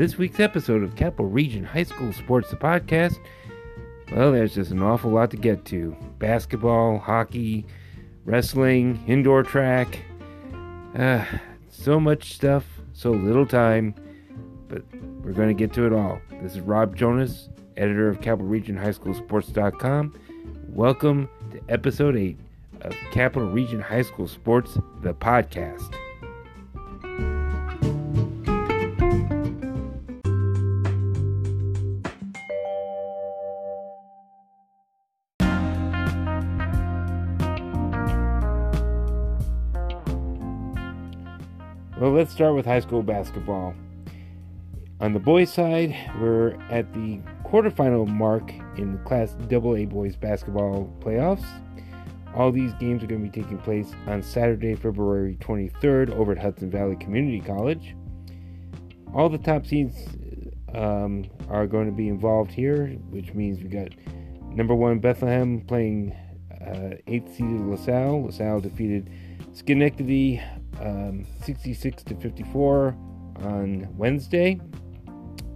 this week's episode of Capital Region High School Sports, the podcast, well, there's just an awful lot to get to basketball, hockey, wrestling, indoor track. Uh, so much stuff, so little time, but we're going to get to it all. This is Rob Jonas, editor of Capital Region High School Sports.com. Welcome to episode 8 of Capital Region High School Sports, the podcast. Well, let's start with high school basketball. On the boys' side, we're at the quarterfinal mark in the Class AA boys basketball playoffs. All these games are going to be taking place on Saturday, February 23rd, over at Hudson Valley Community College. All the top seeds um, are going to be involved here, which means we got number one Bethlehem playing uh, eighth seeded LaSalle. LaSalle defeated Schenectady um, 66 to 54 on Wednesday.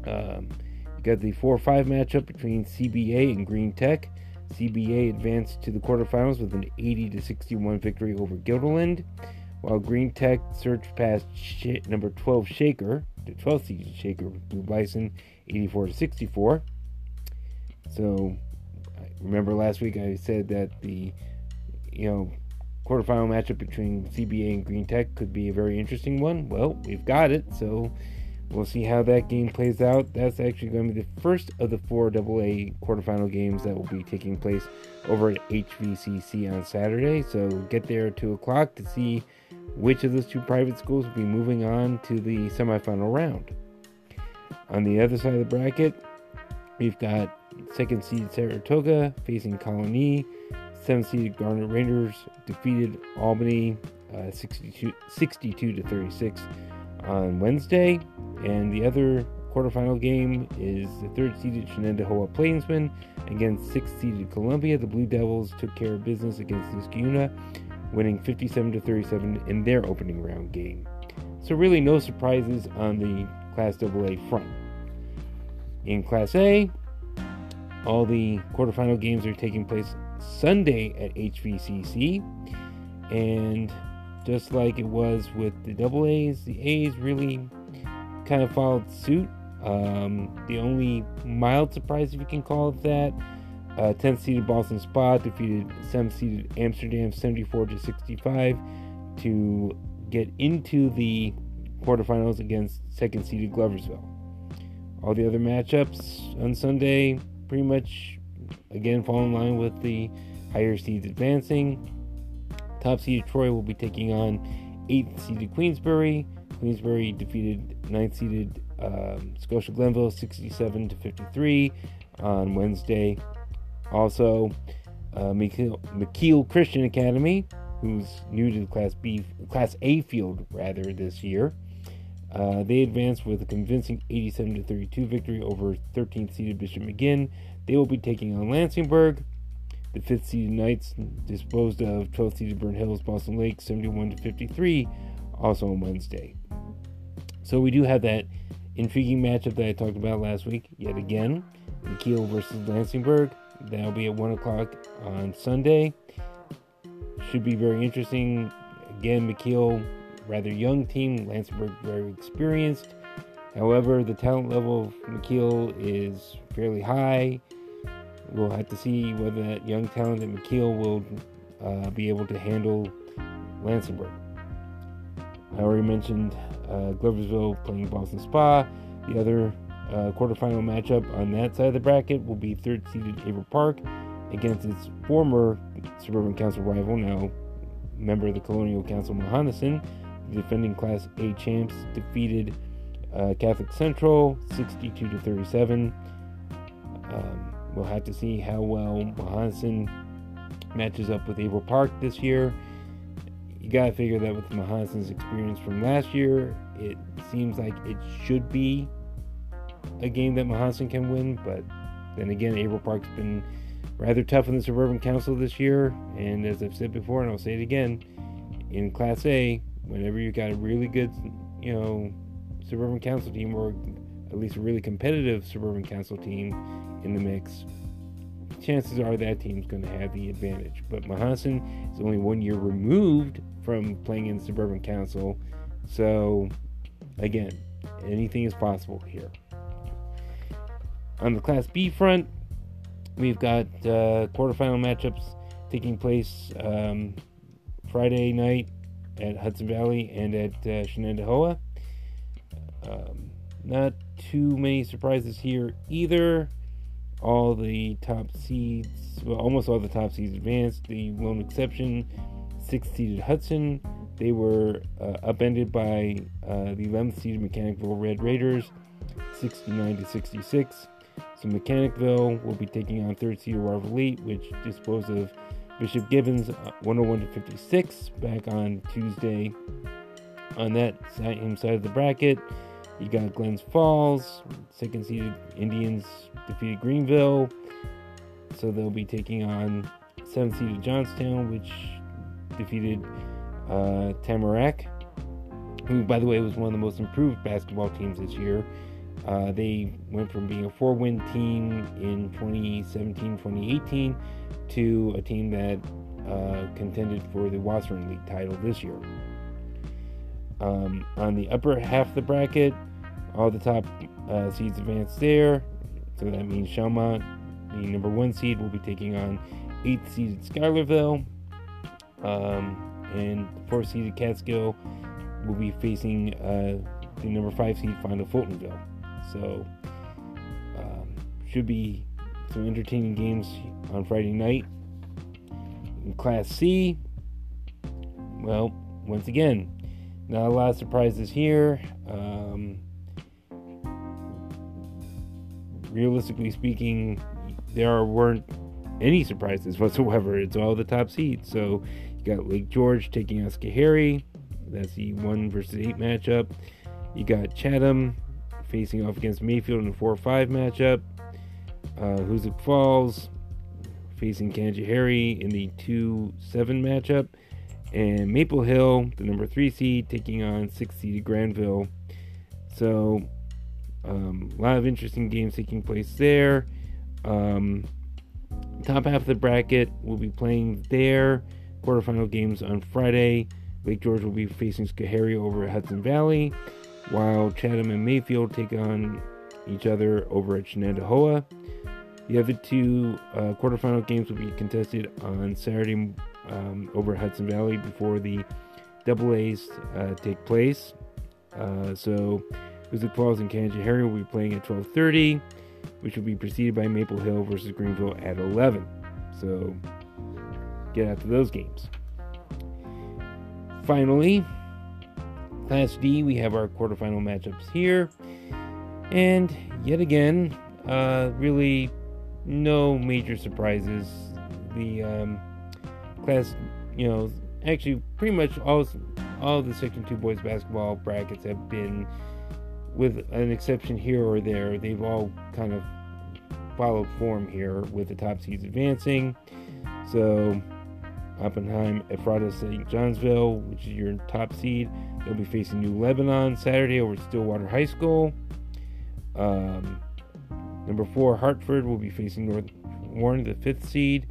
Um, you got the 4 5 matchup between CBA and Green Tech. CBA advanced to the quarterfinals with an 80 to 61 victory over Guilderland, while Green Tech surged past sh- number 12 Shaker, the 12th seeded Shaker Blue Bison, 84 to 64. So, remember last week I said that the, you know, quarterfinal matchup between CBA and Green Tech could be a very interesting one. Well, we've got it, so we'll see how that game plays out. That's actually going to be the first of the four AA quarterfinal games that will be taking place over at HVCC on Saturday. So get there at 2 o'clock to see which of those two private schools will be moving on to the semifinal round. On the other side of the bracket, we've got second seed Saratoga facing Colonie. Seventh seeded Garnet Rangers defeated Albany uh, 62, 62 to 36 on Wednesday. And the other quarterfinal game is the third seeded Shenendehowa Plainsmen against sixth seeded Columbia. The Blue Devils took care of business against Niskayuna, winning 57 to 37 in their opening round game. So, really, no surprises on the Class AA front. In Class A, all the quarterfinal games are taking place Sunday at HVCC. And just like it was with the double A's, the A's really kind of followed suit. Um, the only mild surprise, if you can call it that, uh, 10th seeded Ballston Spa defeated 7th seeded Amsterdam 74 to 65 to get into the quarterfinals against 2nd seeded Gloversville. All the other matchups on Sunday pretty much again fall in line with the higher seeds advancing. Top seeded Troy will be taking on 8th seeded Queensbury. Queensbury defeated 9th seeded um, Scotia Glenville 67 to 53 on Wednesday. Also, uh, McKeel, McKeel Christian Academy, who's new to the Class B, Class A field rather this year. Uh, they advanced with a convincing 87 to 32 victory over 13th seeded Bishop Maginn. They will be taking on Lansingburgh. The 5th seeded Knights disposed of 12th seeded Burnt Hills Ballston Lake 71 to 53 also on Wednesday. So we do have that intriguing matchup that I talked about last week yet again. McKeel versus Lansingburgh. That'll be at 1 o'clock on Sunday. Should be very interesting. Again, McKeel, rather young team. Lansingburgh, very experienced. However, the talent level of McKeel is fairly high. We'll have to see whether that young talent at McKeel will uh, be able to handle Lansingburgh. I already mentioned uh, Gloversville playing Ballston Spa. The other uh, quarterfinal matchup on that side of the bracket will be third seeded Averill Park against its former Suburban Council rival, now member of the Colonial Council Mohonasen. The defending Class A champs defeated uh, Catholic Central 62 to 37. Um, we'll have to see how well Mohonasen matches up with Averill Park this year. You gotta figure that with Mohonasen's experience from last year, it seems like it should be a game that Mohonasen can win, but then again, Averill Park's been rather tough in the Suburban Council this year, and as I've said before, and I'll say it again, in Class A, whenever you've got a really good, you know, Suburban Council team or at least a really competitive Suburban Council team in the mix, chances are that team's going to have the advantage. But Mohonasen is only one year removed from playing in Suburban Council, so again, anything is possible here. On the Class B front, we've got uh, quarterfinal matchups taking place um, Friday night at Hudson Valley and at uh, Shenendehowa. Um, not too many surprises here either. All the top seeds, well, almost all the top seeds advanced. The lone exception, six seeded Hudson. They were uh, upended by uh, the 11th seeded Mechanicville Red Raiders, 69 to 66. So Mechanicville will be taking on third seed Watervliet, which disposed of Bishop Gibbons uh, 101 to 56 back on Tuesday. On that same side of the bracket, you got Glens Falls, second seeded Indians defeated Greenville. So they'll be taking on seventh seeded Johnstown, which defeated uh, Tamarac, who, by the way, was one of the most improved basketball teams this year. Uh, they went from being a four win team in 2017 2018 to a team that uh, contended for the Wasaren League title this year. Um, on the upper half of the bracket, all the top uh, seeds advance there. So that means Schalmont, the number one seed, will be taking on eighth seeded Schuylerville. Um, and fourth seeded Catskill will be facing uh, the number five seed Fonda Fultonville. So um, should be some entertaining games on Friday night. In Class C, well, once again, not a lot of surprises here. Um, realistically speaking, there weren't any surprises whatsoever. It's all the top seeds. So you got Lake George taking Schoharie. That's the one versus eight matchup. You got Chatham facing off against Mayfield in a 4 5 matchup. Uh, Hoosick Falls facing Canajoharie in the 2 7 matchup. And Maple Hill, the number 3 seed, taking on 6 seeded Granville. So, um, a lot of interesting games taking place there. Um, top half of the bracket will be playing their quarterfinal games on Friday. Lake George will be facing Schoharie over at Hudson Valley while Chatham and Mayfield take on each other over at Shenendehowa. The other two uh, quarterfinal games will be contested on Saturday um, over Hudson Valley before the double A's uh, take place. Uh, so Hoosick Falls and Harry will be playing at 12:30, which will be preceded by Maple Hill versus Greenville at 11. So get after those games. Finally, Class D, we have our quarterfinal matchups here. And yet again, uh, really no major surprises. The um, class, you know, actually pretty much all, all the Section 2 boys basketball brackets have been, with an exception here or there, they've all kind of followed form here with the top seeds advancing. So Oppenheim, Ephratah St. Johnsville, which is your top seed. They'll be facing New Lebanon Saturday over Stillwater High School. Um, number four, Hartford will be facing North Warren, the fifth seed.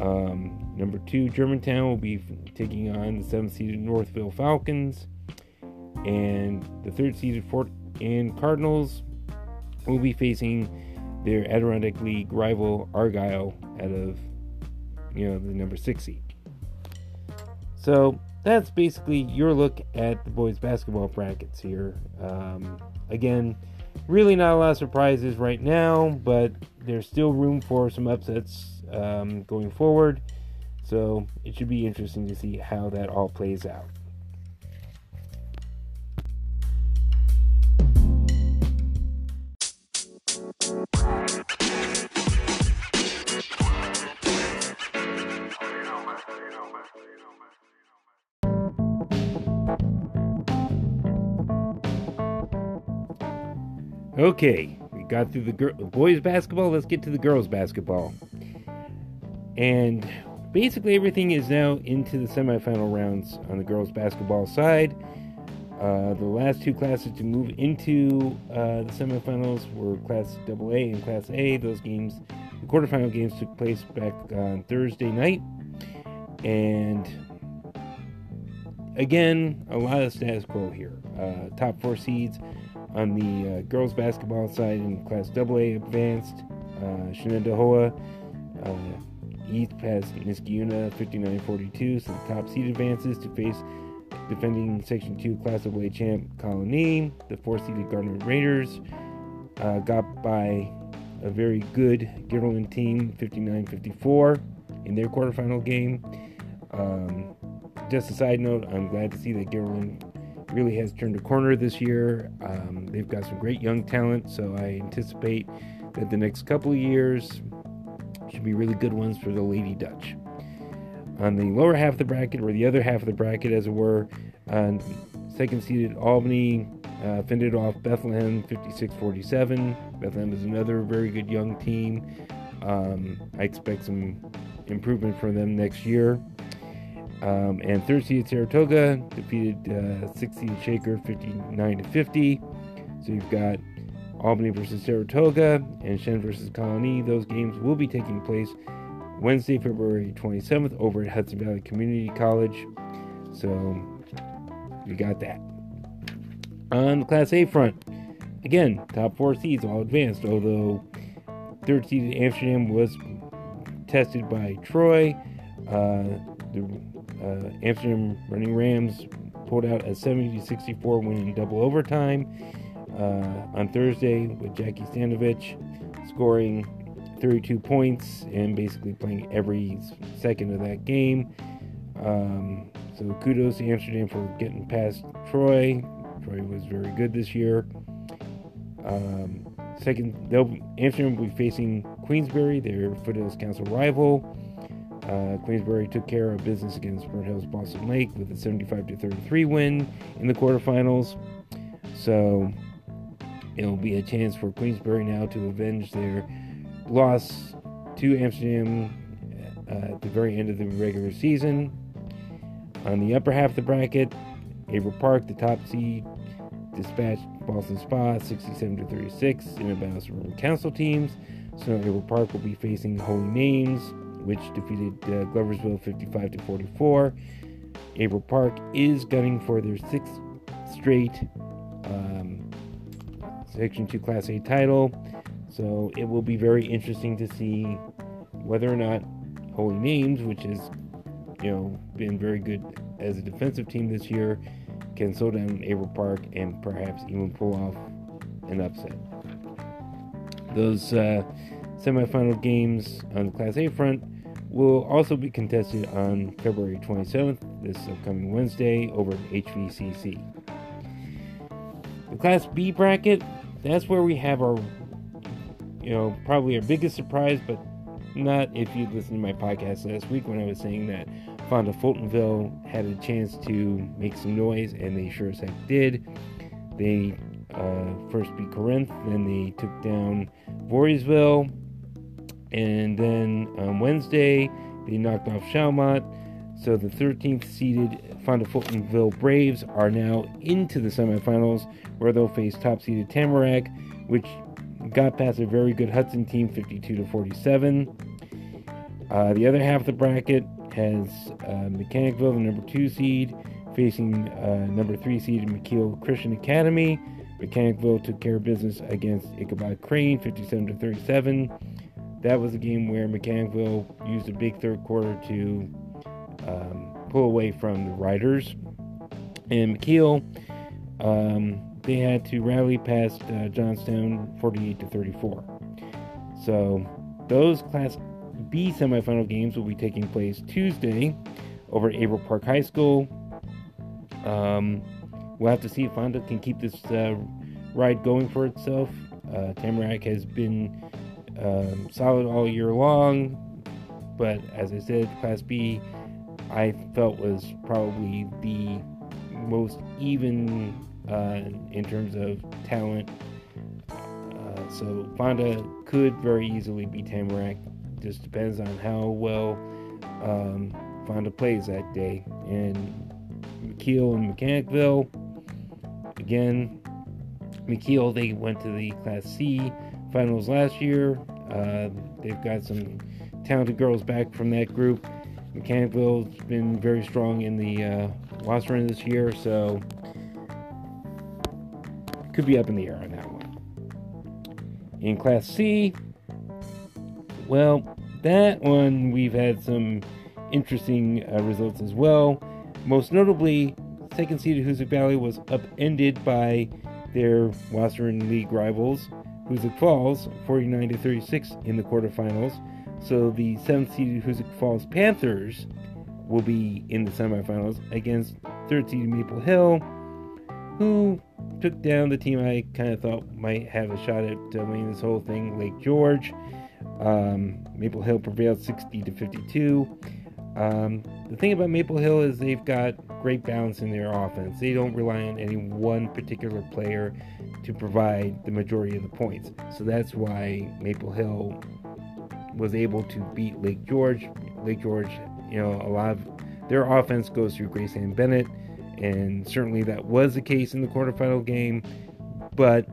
Um, number two, Germantown will be taking on the seventh seeded Northville Falcons. And the third seeded Fort Anne Cardinals will be facing their Adirondack League rival Argyle out of you know, the number six seed. So that's basically your look at the boys basketball brackets here. Um, again, really not a lot of surprises right now, but there's still room for some upsets um, going forward. So it should be interesting to see how that all plays out. Okay, we got through the, boys basketball. Let's get to the girls basketball. And basically, everything is now into the semifinal rounds on the girls basketball side. Uh, the last two classes to move into uh, the semifinals were Class AA and Class A. Those games, the quarterfinal games, took place back on Thursday night, and again, a lot of status quo here. Uh, top four seeds on the uh, girls basketball side in Class AA advanced. Uh, Shenendehowa uh, East passed Niskayuna 59-42, so the top seed advances to face defending Section 2 Class AA champ Colonie. The four-seeded Garnet Raiders uh, got by a very good Guilderland team 59-54 in their quarterfinal game. Um, just a side note, I'm glad to see that Guilderland really has turned a corner this year. Um, they've got some great young talent, so I anticipate that the next couple of years should be really good ones for the Lady Dutch. On the lower half of the bracket, or the other half of the bracket, as it were, uh, second seeded Albany uh, fended off Bethlehem 56 47. Bethlehem is another very good young team. Um, I expect some improvement from them next year. Um, and third seeded Saratoga defeated uh, sixth seeded Shaker 59 to 50. So you've got Albany versus Saratoga and Shen versus Colonie. Those games will be taking place Wednesday, February 27th over at Hudson Valley Community College. So you got that. On the Class A front, again, top four seeds all advanced, although third seeded Amsterdam was tested by Troy. Uh, the uh, Amsterdam Running Rams pulled out a 70 64 win in double overtime uh, on Thursday with Jackie Stanovich scoring 32 points and basically playing every second of that game. Um, so kudos to Amsterdam for getting past Troy. Troy was very good this year. Um, second, they'll Amsterdam will be facing Queensbury, their Foothills Council rival. Uh, Queensbury took care of business against Burnt Hills Ballston Lake with a 75 to 33 win in the quarterfinals. So it'll be a chance for Queensbury now to avenge their loss to Amsterdam uh, at the very end of the regular season. On the upper half of the bracket, Averill Park, the top seed, dispatched Ballston Spa 67 to 36 in a battle from council teams. So Averill Park will be facing Holy Names which defeated uh, Gloversville 55 to 44. Averill Park is gunning for their sixth straight um, Section 2 Class A title. So it will be very interesting to see whether or not Holy Names, which has you know been very good as a defensive team this year, can slow down Averill Park and perhaps even pull off an upset. Those uh, semifinal games on the Class A front will also be contested on February 27th, this upcoming Wednesday, over at HVCC. The Class B bracket, that's where we have our, you know, probably our biggest surprise, but not if you listened to my podcast last week when I was saying that Fonda Fultonville had a chance to make some noise, and they sure as heck did. They uh, first beat Corinth, then they took down Voorheesville, and then on Wednesday, they knocked off Schalmont. So the 13th seeded Fonda Fultonville Braves are now into the semifinals where they'll face top seeded Tamarac, which got past a very good Hudson team 52 to 47. Uh, the other half of the bracket has uh, Mechanicville, the number two seed, facing uh, number three seed McKeel Christian Academy. Mechanicville took care of business against Ichabod Crane 57 to 37 that was a game where Mechanicville used a big third quarter to um, pull away from the Riders. And McKeel, um, they had to rally past uh, Johnstown 48 to 34. So those Class B semifinal games will be taking place Tuesday over at Averill Park High School. Um, we'll have to see if Fonda can keep this uh, ride going for itself. Uh, Tamarac has been um, solid all year long. But as I said, Class B, I felt was probably the most even uh, in terms of talent. Uh, so Fonda could very easily be Tamarac. Just depends on how well um, Fonda plays that day. And McKeel and Mechanicville, again, McKeel, they went to the Class C finals last year. Uh, they've got some talented girls back from that group. Mechanicville's been very strong in the uh, Run this year, so could be up in the air on that one. In Class C, well, that one we've had some interesting uh, results as well. Most notably, second seeded Hoosick Valley was upended by their Wasaren League rivals, Hoosick Falls, 49 to 36 in the quarterfinals. So the seventh seeded Hoosick Falls Panthers will be in the semifinals against third seeded Maple Hill, who took down the team I kind of thought might have a shot at uh, winning this whole thing, Lake George. Um, Maple Hill prevailed 60 to 52. Um, the thing about Maple Hill is they've got great balance in their offense. They don't rely on any one particular player to provide the majority of the points. So that's why Maple Hill was able to beat Lake George. Lake George, you know, a lot of their offense goes through Grace Ann Bennett, and certainly that was the case in the quarterfinal game. But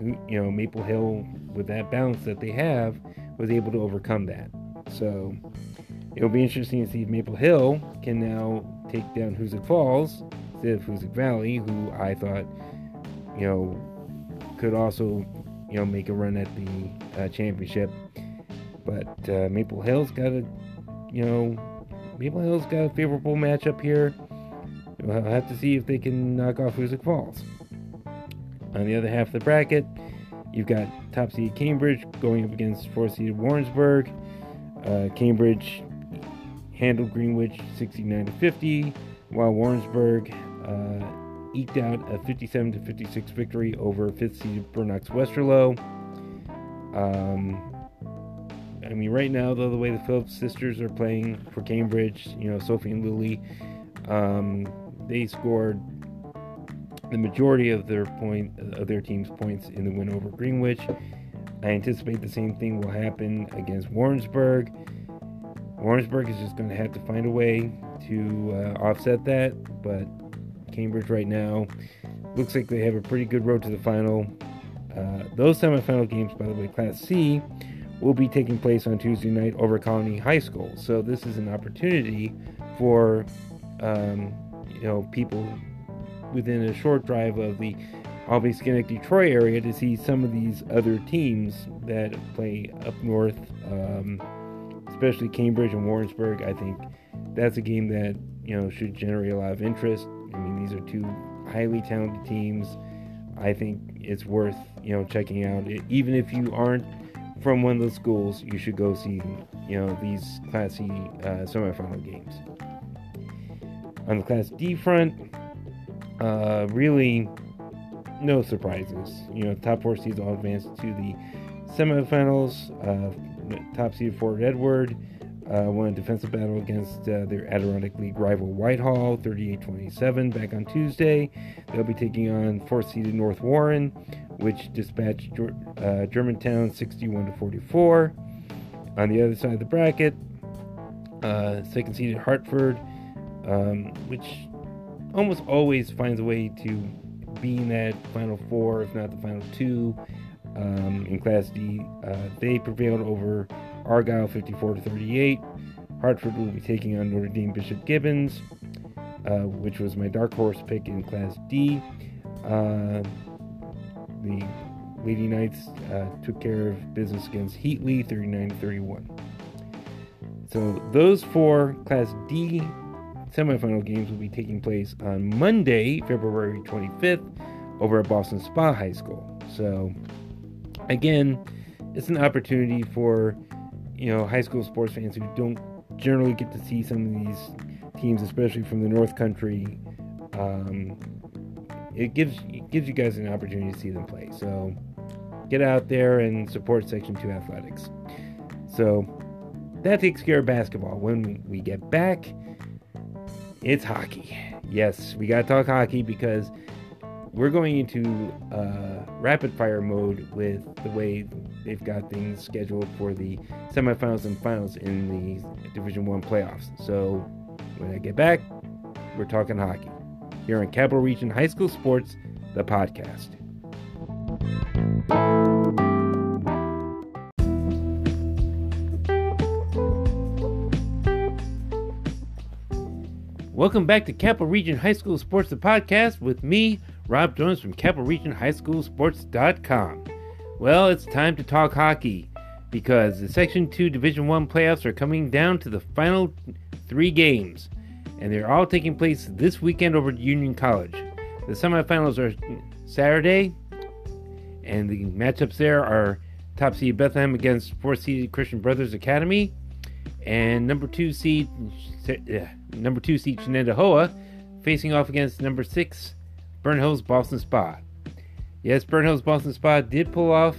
you know, Maple Hill, with that balance that they have, was able to overcome that. So it'll be interesting to see if Maple Hill can now take down Hoosick Falls instead of Valley, who I thought, you know, could also, you know, make a run at the uh, championship. But uh, Maple Hill's got a, you know, Maple Hill's got a favorable matchup here. We'll have to see if they can knock off Hoosick Falls. On the other half of the bracket, you've got top seed Cambridge going up against four seed Warrensburg. Uh, Cambridge handled Greenwich 69 to 50, while Warrensburg eked out a 57 to 56 victory over fifth seeded Berne-Knox-Westerlo. Um, I mean, right now, though, the way the Phillips sisters are playing for Cambridge, you know, Sophie and Lily, um, they scored the majority of their point of their team's points in the win over Greenwich. I anticipate the same thing will happen against Warrensburg. Warrensburg is just going to have to find a way to uh, offset that, but Cambridge right now looks like they have a pretty good road to the final. Uh, those semifinal games, by the way, Class C, will be taking place on Tuesday night over Colonie High School. So this is an opportunity for um, you know people within a short drive of the Albany Schenectady Troy area to see some of these other teams that play up north, um, especially Cambridge and Warrensburg. I think that's a game that you know should generate a lot of interest. I mean, these are two highly talented teams. I think it's worth you know checking out. Even if you aren't from one of those schools, you should go see you know these Class C uh, semifinal games. On the Class D front, uh, really no surprises. You know, top four seeds all advanced to the semifinals. Uh, top seed Fort Edward uh, won a defensive battle against uh, their Adirondack League rival Whitehall, 38-27, back on Tuesday. They'll be taking on fourth seeded North Warren, which dispatched uh, Germantown 61 to 44. On the other side of the bracket, uh, second seeded Hartford, um, which almost always finds a way to be in that Final Four, if not the Final Two, um, in Class D. Uh, they prevailed over Argyle 54 to 38. Hartford will be taking on Notre Dame Bishop Gibbons, uh, which was my dark horse pick in Class D. Uh, the Lady Knights uh, took care of business against Heatly 39 to 31. So those four Class D semifinal games will be taking place on Monday, February 25th, over at Ballston Spa High School. So, again, it's an opportunity for you know high school sports fans who don't generally get to see some of these teams, especially from the North Country. Um, it gives it gives you guys an opportunity to see them play. So, get out there and support Section Two athletics. So that takes care of basketball. When we get back, it's hockey. Yes, we got to talk hockey because we're going into uh, rapid fire mode with the way they've got things scheduled for the semifinals and finals in the Division One playoffs. So when I get back, we're talking hockey. here on Capital Region High School Sports, the podcast. Welcome back to Capital Region High School Sports, the podcast with me, Rob Jonas from Capital Region High School Sports.com. Well, it's time to talk hockey because the Section 2 Division 1 playoffs are coming down to the final three games, and they're all taking place this weekend over at Union College. The semifinals are Saturday, and the matchups there are top seed Bethlehem against fourth seed Christian Brothers Academy, and number two seed uh, number two seed Shenendehowa facing off against number six Burnt Hills Ballston Spa. Yes, Burnt Hills Ballston Spa did pull off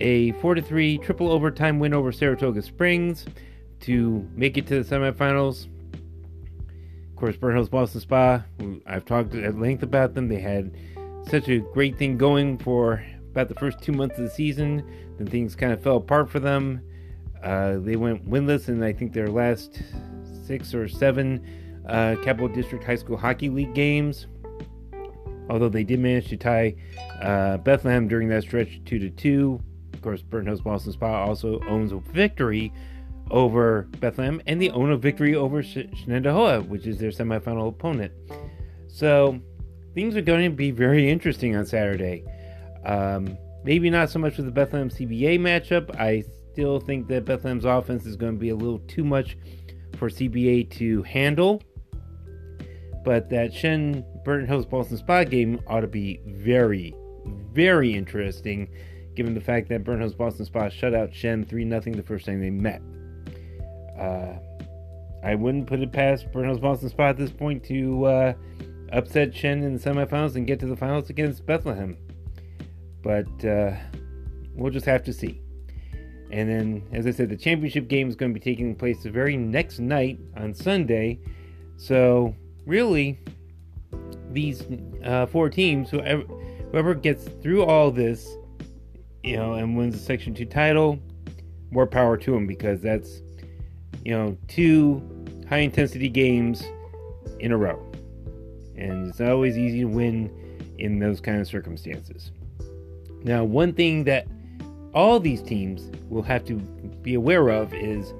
a 4 3 triple overtime win over Saratoga Springs to make it to the semifinals. Of course, Burnt Hills Ballston Spa, I've talked at length about them. They had such a great thing going for about the first two months of the season. Then things kind of fell apart for them. Uh, they went winless in, I think, their last six or seven uh, Capital District High School Hockey League games. Although they did manage to tie uh, Bethlehem during that stretch two to two. Of course, Burnt Hills Ballston Spa also owns a victory over Bethlehem, and they own a victory over Sh- Shenendehowa, which is their semifinal opponent. So things are going to be very interesting on Saturday. Um, maybe not so much with the Bethlehem CBA matchup. I still think that Bethlehem's offense is going to be a little too much for CBA to handle. But that Shen Burnt Hills Ballston Spa game ought to be very, very interesting, given the fact that Burnt Hills Ballston Spa shut out Shen 3 0 the first time they met. Uh, I wouldn't put it past Burnt Hills Ballston Spa at this point to uh, upset Shen in the semifinals and get to the finals against Bethlehem. But uh, we'll just have to see. And then, as I said, the championship game is going to be taking place the very next night on Sunday. So, really, these uh, four teams, whoever, whoever gets through all this, you know, and wins the Section 2 title, more power to them because that's, you know, two high intensity games in a row. And it's not always easy to win in those kind of circumstances. Now, one thing that all these teams will have to be aware of is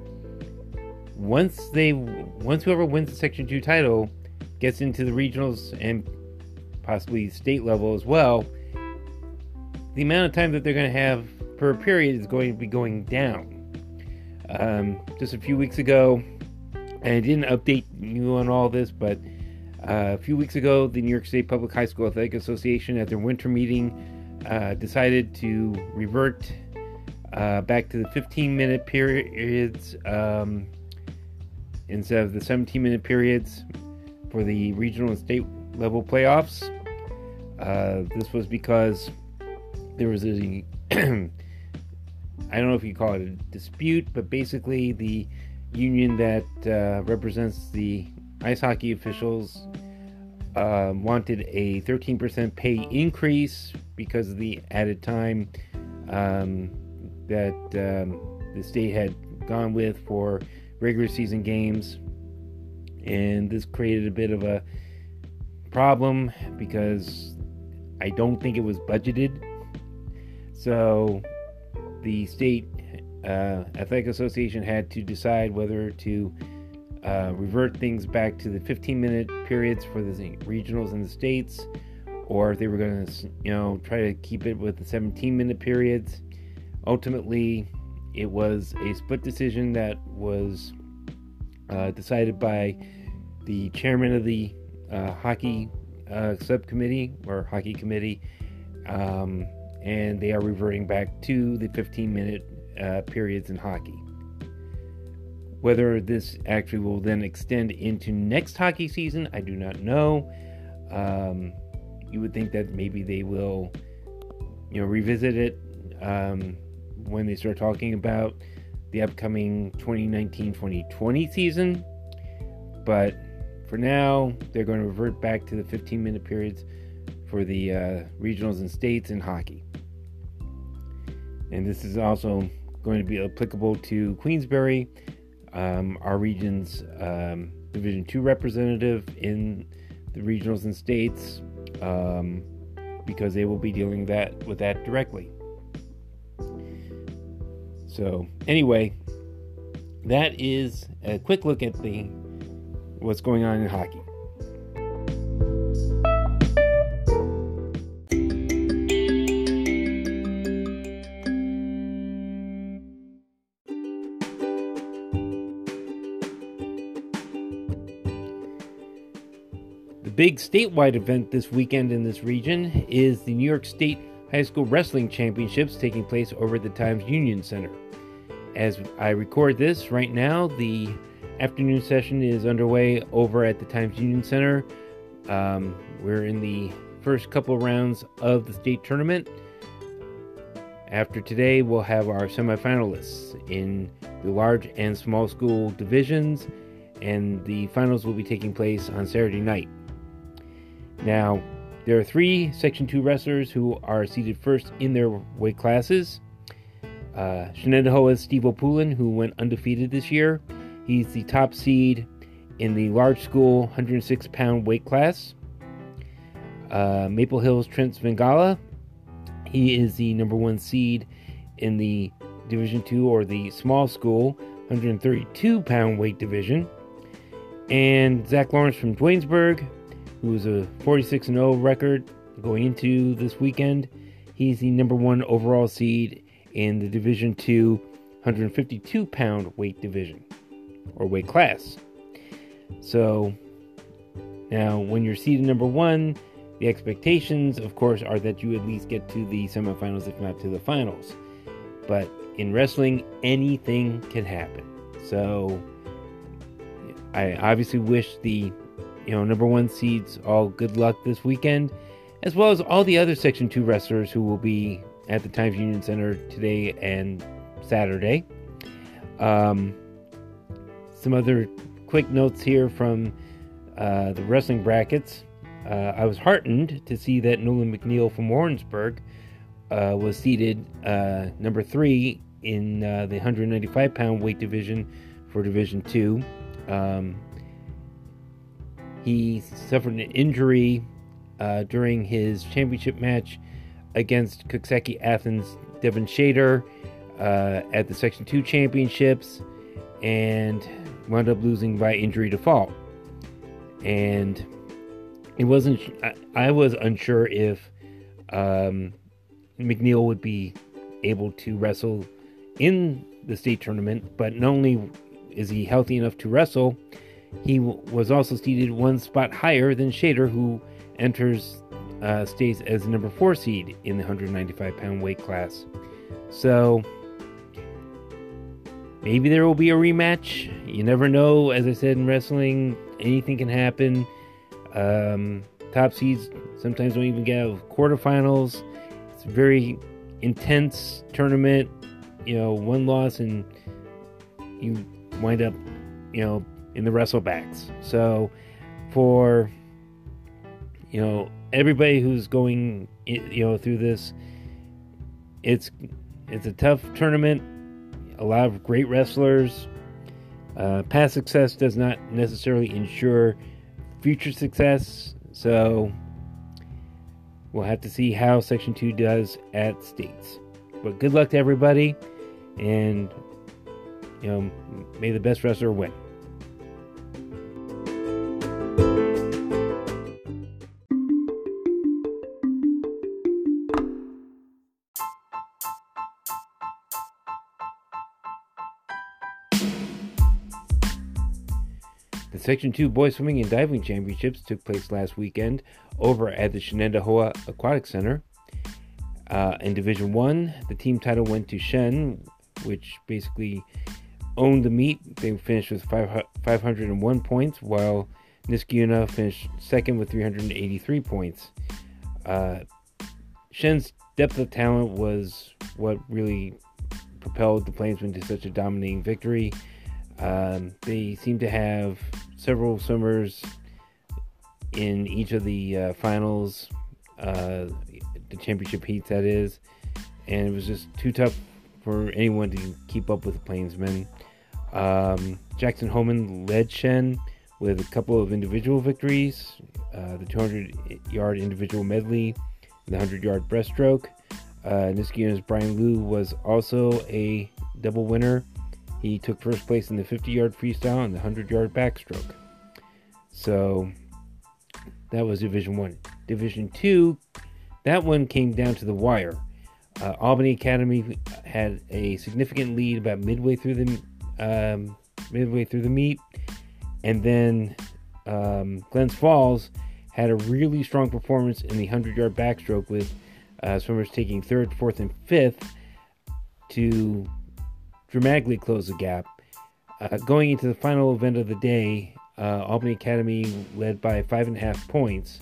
once they once whoever wins the section 2 title gets into the regionals and possibly state level as well the amount of time that they're going to have per period is going to be going down. Um, just a few weeks ago and i didn't update you on all this but uh, a few weeks ago the new york state public high school athletic association at their winter meeting uh, decided to revert uh, back to the 15 minute periods um, instead of the 17 minute periods for the regional and state level playoffs. Uh, this was because there was a I don't know if you call it a dispute, but basically the union that uh, represents the ice hockey officials uh, wanted a 13% pay increase because of the added time um, that um, the state had gone with for regular season games. And this created a bit of a problem because I don't think it was budgeted. So the state uh, athletic association had to decide whether to uh, revert things back to the 15 minute periods for the regionals in the states or if they were going to you know try to keep it with the 17 minute periods ultimately it was a split decision that was decided by the chairman of the uh, hockey uh, subcommittee or hockey committee um, and they are reverting back to the 15 minute uh, periods in hockey whether this actually will then extend into next hockey season, I do not know. Um, you would think that maybe they will, you know, revisit it um, when they start talking about the upcoming 2019-2020 season. But for now, they're going to revert back to the 15-minute periods for the uh, regionals and states in hockey. And this is also going to be applicable to Queensbury um, our region's um, Division Two representative in the regionals and states um, because they will be dealing that with that directly. So anyway, that is a quick look at the what's going on in hockey. The big statewide event this weekend in this region is the New York State High School Wrestling Championships taking place over at the Times Union Center. As I record this right now, the afternoon session is underway over at the Times Union Center. Um, we're in the first couple rounds of the state tournament. After today, we'll have our semifinalists in the large and small school divisions, and the finals will be taking place on Saturday night. Now, there are three Section 2 wrestlers who are seated first in their weight classes. Uh, Shenendehowa's Steve Opulin, who went undefeated this year. He's the top seed in the large school 106 pound weight class. Uh, Maple Hills Trent Svengala, he is the number one seed in the Division 2 or the small school 132 pound weight division. And Zach Lawrence from Duanesburg, who a 46 0 record going into this weekend. He's the number one overall seed in the Division 2 152 pound weight division or weight class. So now, when you're seeded number one, the expectations, of course, are that you at least get to the semifinals, if not to the finals. But in wrestling, anything can happen. So I obviously wish the you know number one seeds all good luck this weekend, as well as all the other Section Two wrestlers who will be at the Times Union Center today and Saturday. Um, some other quick notes here from uh, the wrestling brackets. Uh, I was heartened to see that Nolan McNeil from Warrensburg uh, was seated uh, number three in uh, the 195 pound weight division for Division Two. Um, he suffered an injury uh, during his championship match against Coxsackie Athens Devin Shader uh, at the Section 2 championships and wound up losing by injury default. And it wasn't, I, I was unsure if um, McNeil would be able to wrestle in the state tournament, but not only is he healthy enough to wrestle, he w- was also seeded one spot higher than Shader, who enters uh, stays as number four seed in the 195 pound weight class. So maybe there will be a rematch. You never know. As I said in wrestling, anything can happen. Um, top seeds sometimes don't even get out of quarterfinals. It's a very intense tournament. You know, one loss and you wind up, you know, in the wrestlebacks. So for you know everybody who's going you know through this it's it's a tough tournament. A lot of great wrestlers. Uh, past success does not necessarily ensure future success. So we'll have to see how section 2 does at states. But good luck to everybody and you know may the best wrestler win Section 2 Boys Swimming and Diving Championships took place last weekend over at the Shenendehowa Aquatic Center. Uh, in Division 1, the team title went to Shen, which basically owned the meet. They finished with five, 501 points, while Niskayuna finished second with 383 points. Uh, Shen's depth of talent was what really propelled the Plainsmen to such a dominating victory. Um, they seem to have several swimmers in each of the uh, finals, uh, the championship heats, that is, and it was just too tough for anyone to keep up with the Plainsmen. Um, Jackson Holman led Shen with a couple of individual victories. uh, the 200 yard individual medley, the 100 yard breaststroke. Uh, Brian Liu was also a double winner. He took first place in the 50 yard freestyle and the 100 yard backstroke. So that was Division 1. Division 2, that one came down to the wire. Uh, Albany Academy had a significant lead about midway through the um, midway through the meet, and then um, Glens Falls had a really strong performance in the 100 yard backstroke with uh, swimmers taking third, fourth, and fifth to dramatically close the gap. Uh, going into the final event of the day, uh, Albany Academy led by five and a half points.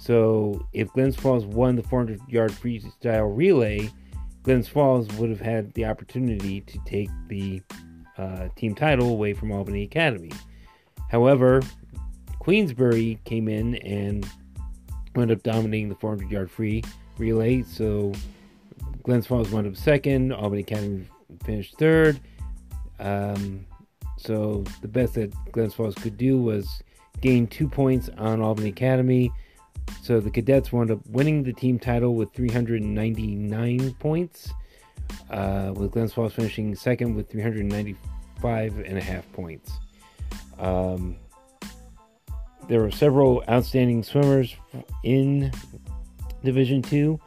So if Glens Falls won the 400 yard freestyle relay, Glens Falls would have had the opportunity to take the uh, team title away from Albany Academy. However, Queensbury came in and wound up dominating the 400 yard free relay. So Glens Falls wound up second, Albany Academy finished third. Um, so the best that Glens Falls could do was gain two points on Albany Academy. So the cadets wound up winning the team title with 399 points, uh, with Glens Falls finishing second with 395 and a half points. Um, there were several outstanding swimmers in Division Two,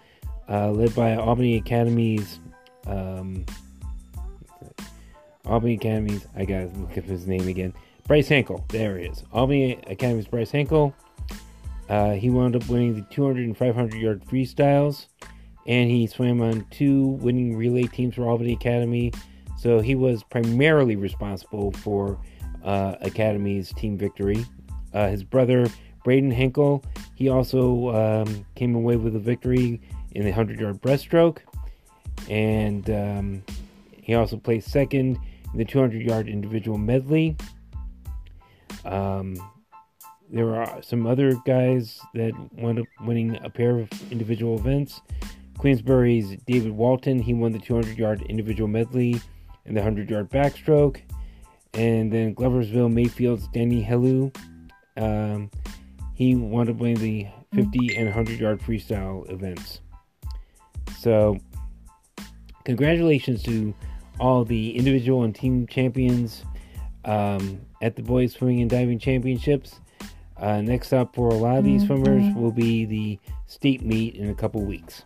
uh, led by Albany Academy's um, Albany Academy's. I gotta look up his name again. Bryce Hankel. There he is. Albany Academy's Bryce Hankel. Uh, he wound up winning the 200 and 500 yard freestyles, and he swam on two winning relay teams for Albany Academy. So he was primarily responsible for uh, Academy's team victory. Uh, his brother Braden Henkel, he also um, came away with a victory in the 100 yard breaststroke, and um, he also placed second the 200 yard individual medley. Um, there are some other guys that wound up winning a pair of individual events. Queensbury's David Walton, he won the 200 yard individual medley and the 100 yard backstroke. And then Gloversville Mayfield's Danny Hellu, um, he wound up winning the 50 and 100 yard freestyle events. So, congratulations to all the individual and team champions um, at the Boys Swimming and Diving Championships. Uh, next up for a lot of these mm-hmm. swimmers will be the state meet in a couple weeks.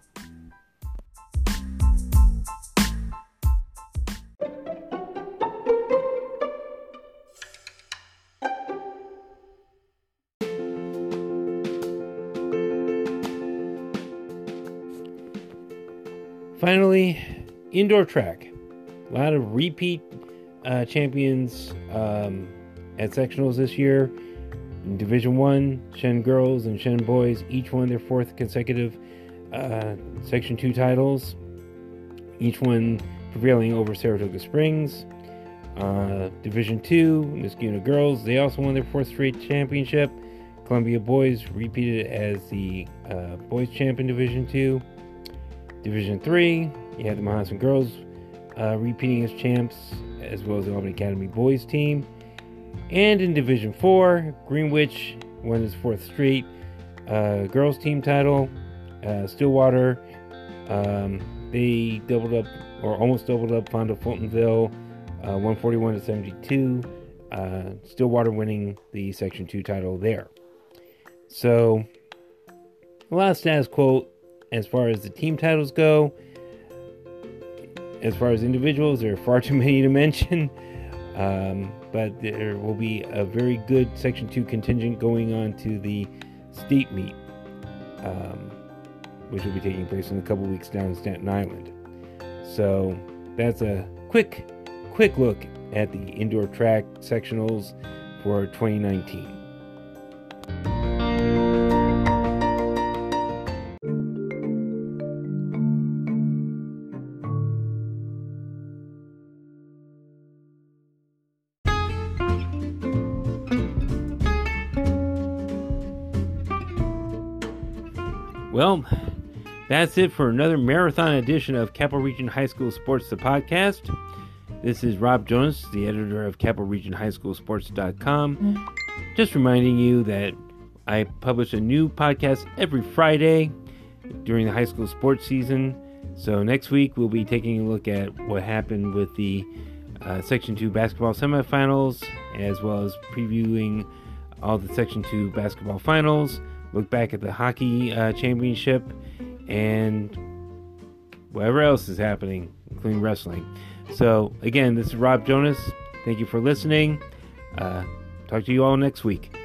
Finally, indoor track. A lot of repeat uh, champions um, at sectionals this year. In Division One, Shen girls and Shen boys each won their fourth consecutive uh, Section Two titles. Each one prevailing over Saratoga Springs. Uh, Division Two, Niskayuna girls, they also won their fourth straight championship. Columbia boys repeated as the uh, boys champion Division Two. Division Three, you had the Mohonasen girls uh, repeating as champs, as well as the Albany Academy boys team. And in Division 4, Greenwich won his fourth straight uh, girls team title. Uh, Stillwater, um, they doubled up, or almost doubled up, Fonda Fultonville, uh, 141 to 72. Uh, Stillwater winning the Section 2 title there. So, a lot of status quo as far as the team titles go as far as individuals, there are far too many to mention. Um, but there will be a very good Section 2 contingent going on to the state meet, um, which will be taking place in a couple weeks down in Staten Island. So that's a quick, quick look at the indoor track sectionals for 2019. That's it for another marathon edition of Capital Region High School Sports, the podcast. This is Rob Jonas, the editor of Capital Region High School Sports.com. Just reminding you that I publish a new podcast every Friday during the high school sports season. So next week we'll be taking a look at what happened with the uh, Section 2 basketball semifinals, as well as previewing all the Section 2 basketball finals, look back at the hockey uh, championship, and whatever else is happening, including wrestling. So, again, this is Rob Jonas. Thank you for listening. Uh, talk to you all next week.